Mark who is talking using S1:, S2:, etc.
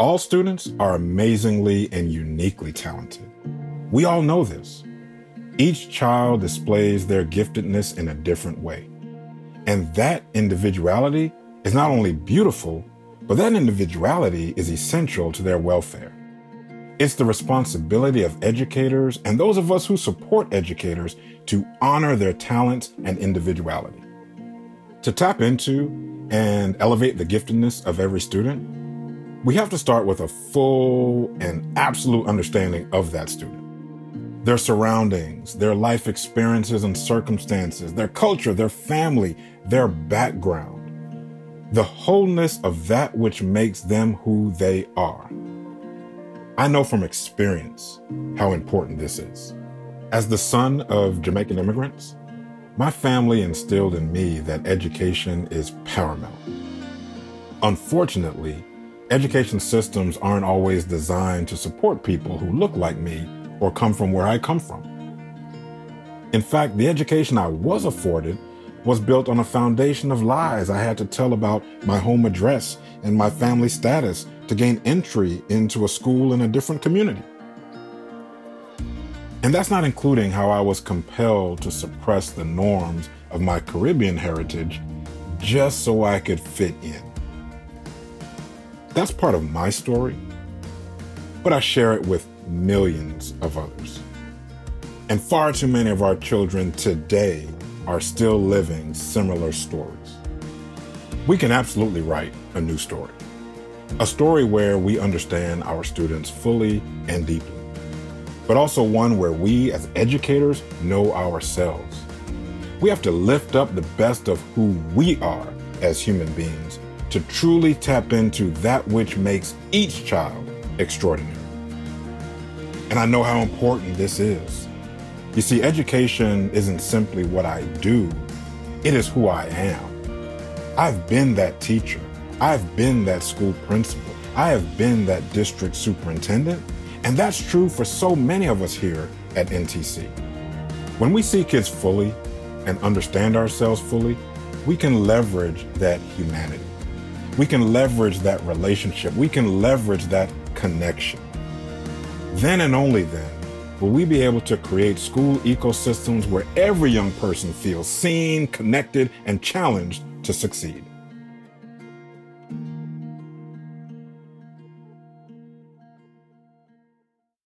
S1: All students are amazingly and uniquely talented. We all know this. Each child displays their giftedness in a different way. And that individuality is not only beautiful, but that individuality is essential to their welfare. It's the responsibility of educators and those of us who support educators to honor their talents and individuality. To tap into and elevate the giftedness of every student, we have to start with a full and absolute understanding of that student. Their surroundings, their life experiences and circumstances, their culture, their family, their background, the wholeness of that which makes them who they are. I know from experience how important this is. As the son of Jamaican immigrants, my family instilled in me that education is paramount. Unfortunately, Education systems aren't always designed to support people who look like me or come from where I come from. In fact, the education I was afforded was built on a foundation of lies I had to tell about my home address and my family status to gain entry into a school in a different community. And that's not including how I was compelled to suppress the norms of my Caribbean heritage just so I could fit in. That's part of my story, but I share it with millions of others. And far too many of our children today are still living similar stories. We can absolutely write a new story, a story where we understand our students fully and deeply, but also one where we as educators know ourselves. We have to lift up the best of who we are as human beings to truly tap into that which makes each child extraordinary. And I know how important this is. You see, education isn't simply what I do, it is who I am. I've been that teacher. I've been that school principal. I have been that district superintendent. And that's true for so many of us here at NTC. When we see kids fully and understand ourselves fully, we can leverage that humanity we can leverage that relationship. We can leverage that connection. Then and only then will we be able to create school ecosystems where every young person feels seen, connected, and challenged to succeed.